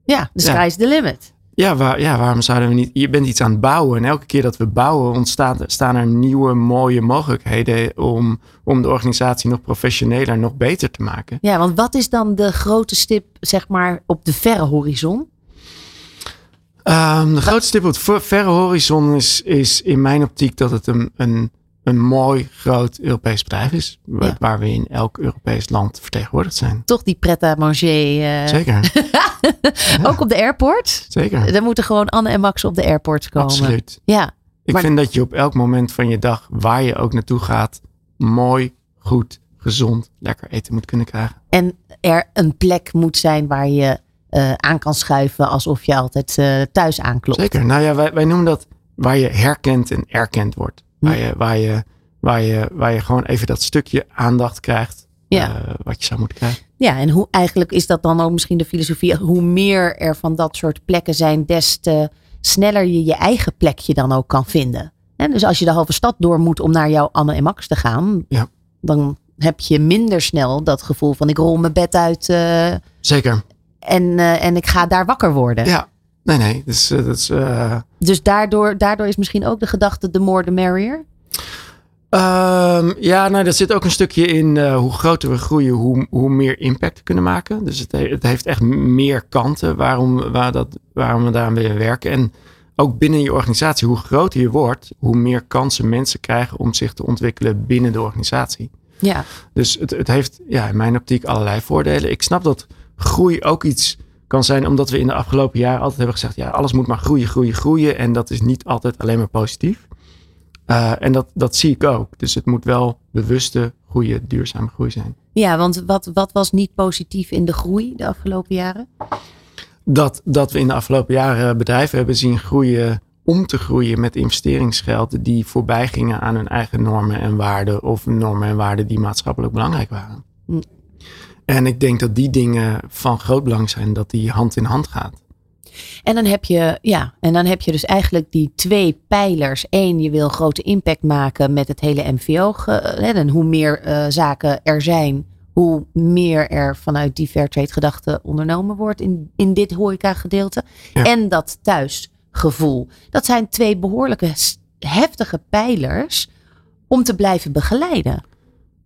Ja, de sky is the limit. Ja, waar, ja, waarom zouden we niet? Je bent iets aan het bouwen. En elke keer dat we bouwen, ontstaan staan er nieuwe mooie mogelijkheden om, om de organisatie nog professioneler, nog beter te maken. Ja, want wat is dan de grote stip, zeg maar, op de verre horizon? Um, de grootste stip op het verre horizon is, is in mijn optiek dat het een, een, een mooi groot Europees bedrijf is. Ja. Waar we in elk Europees land vertegenwoordigd zijn. Toch die pret à manger. Uh... Zeker. Ook op de airport? Zeker. Dan moeten gewoon Anne en Max op de airport komen. Absoluut. Ja. Ik maar... vind dat je op elk moment van je dag, waar je ook naartoe gaat, mooi, goed, gezond, lekker eten moet kunnen krijgen. En er een plek moet zijn waar je aan kan schuiven alsof je altijd uh, thuis aanklopt. Zeker. Nou ja, wij, wij noemen dat waar je herkend en erkend wordt. Waar, je, waar, je, waar, je, waar je gewoon even dat stukje aandacht krijgt. Ja. Uh, wat je zou moeten krijgen. Ja, en hoe eigenlijk is dat dan ook misschien de filosofie? Hoe meer er van dat soort plekken zijn, des te sneller je je eigen plekje dan ook kan vinden. En dus als je de halve stad door moet om naar jouw Anne en Max te gaan, ja. dan heb je minder snel dat gevoel van ik rol mijn bed uit. Uh, Zeker. En, uh, en ik ga daar wakker worden. Ja, nee, nee. Dus, uh, dus, uh... dus daardoor, daardoor is misschien ook de gedachte: the more the merrier. Um, ja, nou, er zit ook een stukje in hoe groter we groeien, hoe, hoe meer impact we kunnen maken. Dus het, het heeft echt meer kanten waarom, waar dat, waarom we daaraan willen werken. En ook binnen je organisatie, hoe groter je wordt, hoe meer kansen mensen krijgen om zich te ontwikkelen binnen de organisatie. Ja. Dus het, het heeft ja, in mijn optiek allerlei voordelen. Ik snap dat groei ook iets kan zijn, omdat we in de afgelopen jaren altijd hebben gezegd: ja, alles moet maar groeien, groeien, groeien. En dat is niet altijd alleen maar positief. Uh, en dat, dat zie ik ook. Dus het moet wel bewuste, goede, duurzame groei zijn. Ja, want wat, wat was niet positief in de groei de afgelopen jaren? Dat, dat we in de afgelopen jaren bedrijven hebben zien groeien om te groeien met investeringsgeld die voorbij gingen aan hun eigen normen en waarden of normen en waarden die maatschappelijk belangrijk waren. En ik denk dat die dingen van groot belang zijn, dat die hand in hand gaat. En dan heb je, ja, en dan heb je dus eigenlijk die twee pijlers. Eén, je wil grote impact maken met het hele MVO. En hoe meer uh, zaken er zijn, hoe meer er vanuit die fairtrade gedachte ondernomen wordt in, in dit horeca gedeelte. Ja. En dat thuisgevoel. Dat zijn twee behoorlijke heftige pijlers om te blijven begeleiden.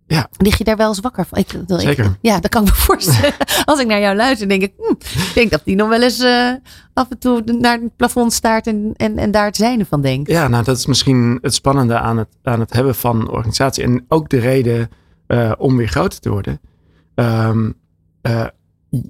Ja. Lig je daar wel eens wakker van? Ik, ik, Zeker. ja, dat kan ik me voorstellen. Als ik naar jou luister, denk ik, hm, ik denk dat die nog wel eens uh, af en toe naar het plafond staart en, en, en daar het zijne van denkt. Ja, nou dat is misschien het spannende aan het, aan het hebben van organisatie. En ook de reden uh, om weer groter te worden. Um, uh,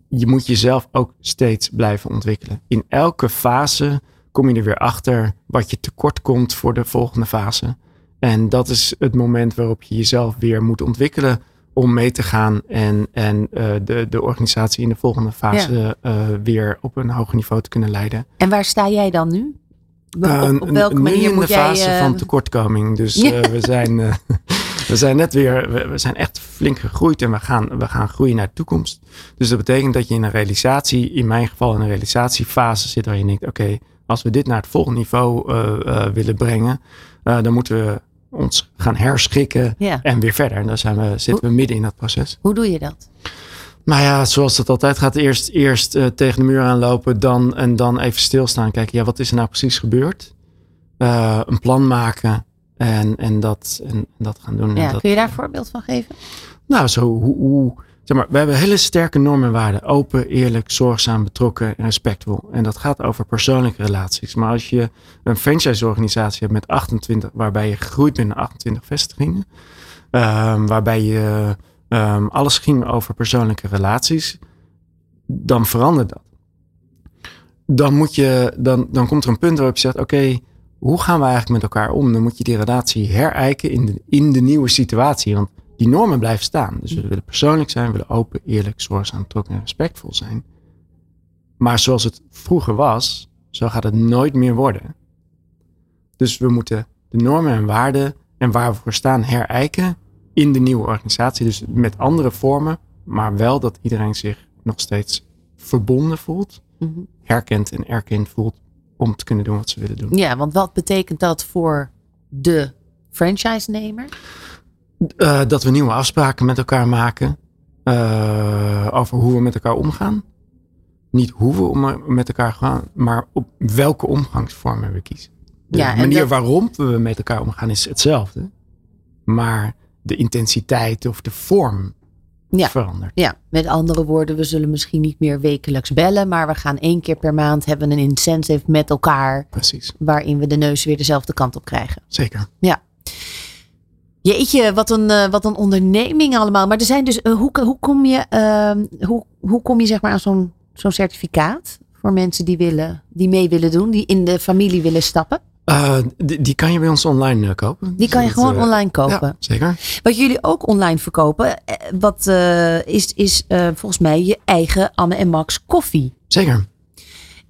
je moet jezelf ook steeds blijven ontwikkelen. In elke fase kom je er weer achter wat je tekort komt voor de volgende fase. En dat is het moment waarop je jezelf weer moet ontwikkelen om mee te gaan en, en uh, de, de organisatie in de volgende fase ja. uh, weer op een hoger niveau te kunnen leiden. En waar sta jij dan nu? Op, op welke nu manier in moet de fase van tekortkoming. Dus we, zijn, we zijn net weer, we, zijn echt flink gegroeid en we gaan, we gaan groeien naar de toekomst. Dus dat betekent dat je in een realisatie, in mijn geval in een realisatiefase zit waar je denkt, oké, okay, als we dit naar het volgende niveau uh, willen brengen, dan moeten we ons gaan herschikken ja. en weer verder. En daar zijn we, zitten we midden in dat proces. Hoe doe je dat? Nou ja, zoals het altijd gaat. Eerst, eerst uh, tegen de muur aanlopen dan, en dan even stilstaan. Kijken, ja, wat is er nou precies gebeurd? Uh, een plan maken en, en, dat, en, en dat gaan doen. Ja, dat, kun je daar een voorbeeld van geven? Nou, zo hoe, hoe maar, we hebben hele sterke normen en waarden. Open, eerlijk, zorgzaam, betrokken en respectvol. En dat gaat over persoonlijke relaties. Maar als je een franchise-organisatie hebt met 28, waarbij je groeit binnen 28 vestigingen, um, waarbij je um, alles ging over persoonlijke relaties, dan verandert dat. Dan, moet je, dan, dan komt er een punt waarop je zegt: Oké, hoe gaan we eigenlijk met elkaar om? Dan moet je die relatie herijken in de, in de nieuwe situatie. Want die normen blijven staan. Dus we willen persoonlijk zijn, we willen open, eerlijk, zorgzaam, betrokken en respectvol zijn. Maar zoals het vroeger was, zo gaat het nooit meer worden. Dus we moeten de normen en waarden en waar we voor staan herijken in de nieuwe organisatie. Dus met andere vormen, maar wel dat iedereen zich nog steeds verbonden voelt, Mhm. herkend en erkend voelt om te kunnen doen wat ze willen doen. Ja, want wat betekent dat voor de franchise-nemer? Eh, dat we nieuwe afspraken met elkaar maken eh, over hoe we met elkaar omgaan. Niet hoe we om, met elkaar gaan, maar op welke omgangsvormen we kiezen. De Ja, manier dat- waarop we met elkaar omgaan is hetzelfde. Maar de intensiteit of de vorm Ja. verandert. Ja, met andere woorden, we zullen misschien niet meer wekelijks bellen, maar we gaan één keer per maand hebben een incentive met elkaar, Precies, waarin we de neus weer dezelfde kant op krijgen. zeker. Jeetje, wat een, eh, wat een onderneming allemaal. Maar er zijn dus, eh, hoe, hoe kom je, ehm, hoe, hoe kom je zeg maar aan zo'n zo'n certificaat voor mensen die, willen, die mee willen doen, die in de familie willen stappen? Eh, die, die kan je bij ons online kopen. Die kan je Dus gewoon online kopen. Ja, zeker. Wat jullie ook online verkopen, wat, is, is volgens mij je eigen Anne en Max koffie. Zeker.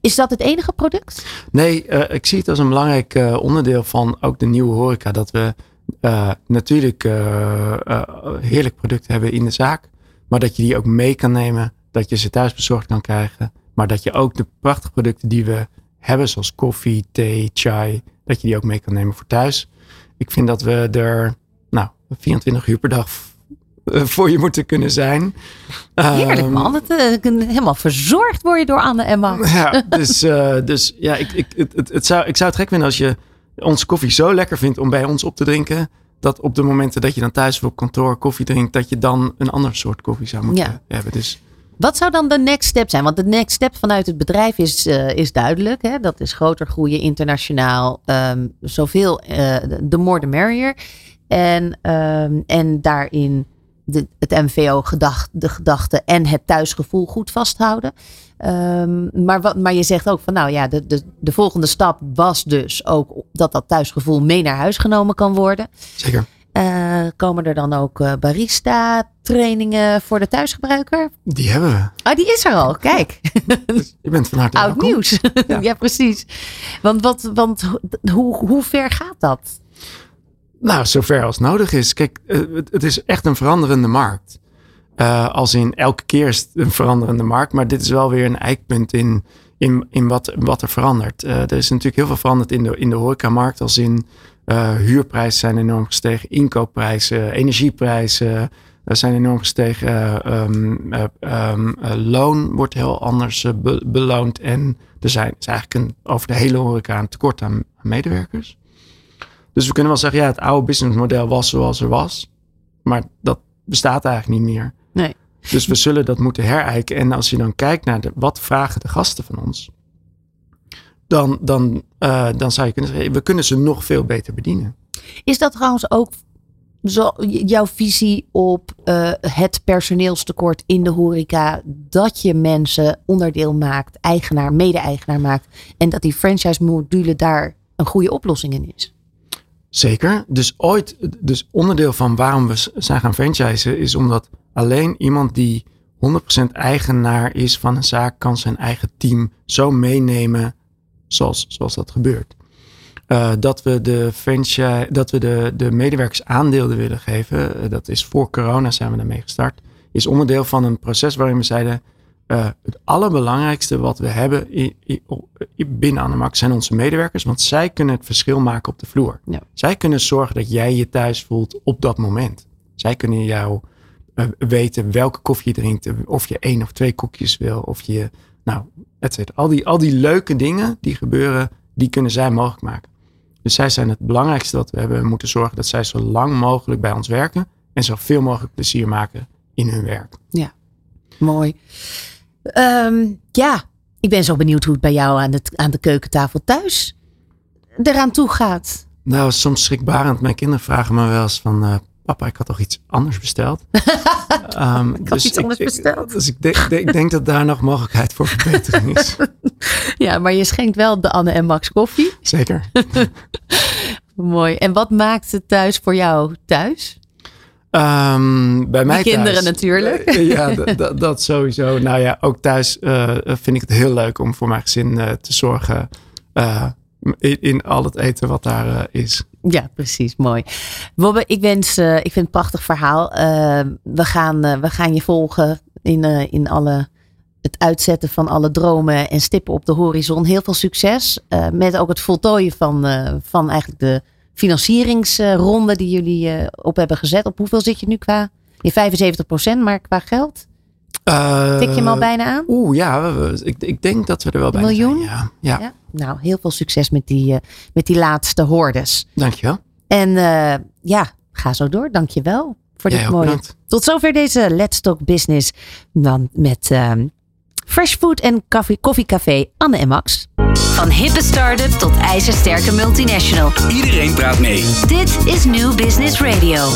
Is dat het enige product? Nee, ik zie het als een belangrijk onderdeel van ook de nieuwe horeca. Dat we eh, natuurlijk eh, eh, heerlijk producten hebben in de zaak. Maar dat je die ook mee kan nemen. Dat je ze thuis bezorgd kan krijgen. Maar dat je ook de prachtige producten die we hebben. Zoals koffie, thee, chai. Dat je die ook mee kan nemen voor thuis. Ik vind dat we er nou, 24 uur per dag voor je moeten kunnen zijn. Heerlijk Ehm, man. Helemaal verzorgd word je door Anne en Max. ja, dus, dus ja, ik, ik, het, het zou, ik zou het gek vinden als je onze koffie zo lekker vindt om bij ons op te drinken. Dat op de momenten dat je dan thuis of op kantoor koffie drinkt, dat je dan een ander soort koffie zou moeten Ja. hebben. Dus Wat zou dan de next step zijn? Want de next step vanuit het bedrijf is, eh, is duidelijk. Hè? Dat is groter groeien internationaal. ehm, zoveel, eh, de more the merrier. En, ehm, en daarin de, het MVO gedacht, de gedachte en het thuisgevoel goed vasthouden. Ehm, maar, wat, maar je zegt ook van nou ja, de, de, de volgende stap was dus ook dat dat thuisgevoel mee naar huis genomen kan worden. zeker. Eh, komen er dan ook eh, barista trainingen voor de thuisgebruiker? Die hebben we. Ah, die is er al. Kijk, Dus je bent van harte oud welkom. nieuws. Ja. precies. Want, wat, want hoe, hoe ver gaat dat? Nou, zover als nodig is. Kijk, eh, het, het is echt een veranderende markt. Eh, als in elke keer is het een veranderende markt. Maar dit is wel weer een eikpunt in, in, in wat, wat er verandert. Eh, er is natuurlijk heel veel veranderd in de, in de horecamarkt. Als in eh, huurprijzen zijn enorm gestegen. Inkoopprijzen, energieprijzen zijn enorm gestegen. eh, ehm, eh, ehm, eh, loon wordt heel anders be- beloond. En er zijn, is eigenlijk een, over de hele horeca een tekort aan, aan medewerkers. Dus we kunnen wel zeggen, ja, het oude businessmodel was zoals er was. Maar dat bestaat eigenlijk niet meer. Nee. Dus we zullen dat moeten herijken. En als je dan kijkt naar de, wat vragen de gasten van ons. Dan, dan, eh, dan zou je kunnen zeggen, we kunnen ze nog veel beter bedienen. Is dat trouwens ook zo, jouw visie op eh, het personeelstekort in de horeca? Dat je mensen onderdeel maakt, eigenaar, mede-eigenaar maakt. En dat die franchise module daar een goede oplossing in is. Zeker. Dus ooit, dus onderdeel van waarom we zijn gaan franchisen, is omdat alleen iemand die 100% eigenaar is van een zaak, kan zijn eigen team zo meenemen zoals, zoals dat gebeurt. Eh, dat we de franchise, dat we de, de medewerkers aandelen willen geven, eh, dat is voor corona zijn we daarmee gestart, is onderdeel van een proces waarin we zeiden, eh, het allerbelangrijkste wat we hebben i- i- i- binnen Anemax zijn onze medewerkers, want zij kunnen het verschil maken op de vloer. Ja. Zij kunnen zorgen dat jij je thuis voelt op dat moment. Zij kunnen jou weten welke koffie je drinkt, of je één of twee koekjes wil, of je, nou, et cetera. Al die, al die leuke dingen die gebeuren, die kunnen zij mogelijk maken. Dus zij zijn het belangrijkste wat we hebben. Moeten zorgen dat zij zo lang mogelijk bij ons werken en zoveel mogelijk plezier maken in hun werk. Mooi. Ehm, ja, ik ben zo benieuwd hoe het bij jou aan de, aan de keukentafel thuis eraan toe gaat. Nou, soms schrikbarend. Mijn kinderen vragen me wel eens van... eh, papa, ik had toch iets anders besteld. Ehm, ik had iets anders besteld. dus ik, denk, ik denk dat daar nog mogelijkheid voor verbetering is. ja, maar je schenkt wel de Anne en Max koffie. Zeker. Mooi. En wat maakt het thuis voor jou thuis? Um, bij mij kinderen natuurlijk. Uh, ja, dat sowieso. Nou ja, ook thuis uh, vind ik het heel leuk om voor mijn gezin uh, te zorgen. In, in, al het eten wat daar is. Ja, precies. Mooi. Wobbe, ik wens, ik vind het een prachtig verhaal. we, gaan, we gaan je volgen in, in alle, het uitzetten van alle dromen en stippen op de horizon. Heel veel succes met ook het voltooien van, van eigenlijk de financieringsronde die jullie op hebben gezet. Op hoeveel zit je nu qua? Je 75 procent, maar qua geld? Uh, Tik je hem al bijna aan? Oeh, ja. Ik, ik denk dat we er wel bij miljoen? Ja. Ja. ja. Nou, heel veel succes met die, uh, met die laatste hordes. Dankjewel. En ja, ga zo door. Dankjewel voor dit mooie. Bedankt. Tot zover deze Let's Talk Business. Dan met ehm, Fresh Food en Koffiecafé Anne en Max. Van hippe start-up tot ijzersterke multinational. Iedereen praat mee. Dit is New Business Radio.